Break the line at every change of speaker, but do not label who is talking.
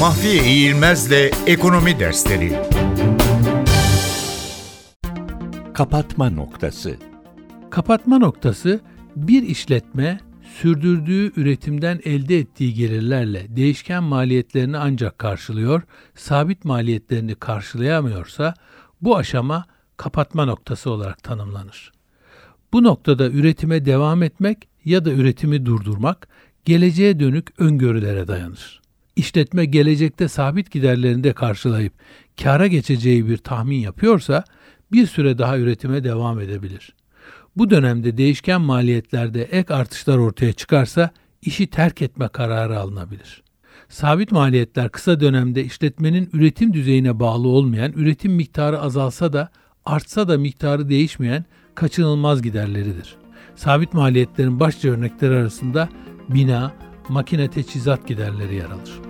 Mahfiye İğilmez'le Ekonomi Dersleri
Kapatma noktası.
Kapatma noktası bir işletme sürdürdüğü üretimden elde ettiği gelirlerle değişken maliyetlerini ancak karşılıyor, sabit maliyetlerini karşılayamıyorsa bu aşama kapatma noktası olarak tanımlanır. Bu noktada üretime devam etmek ya da üretimi durdurmak geleceğe dönük öngörülere dayanır. İşletme gelecekte sabit giderlerini de karşılayıp kâra geçeceği bir tahmin yapıyorsa bir süre daha üretime devam edebilir. Bu dönemde değişken maliyetlerde ek artışlar ortaya çıkarsa işi terk etme kararı alınabilir. Sabit maliyetler kısa dönemde işletmenin üretim düzeyine bağlı olmayan, üretim miktarı azalsa da artsa da miktarı değişmeyen kaçınılmaz giderleridir. Sabit maliyetlerin başlıca örnekleri arasında bina, makine teçhizat giderleri yer alır.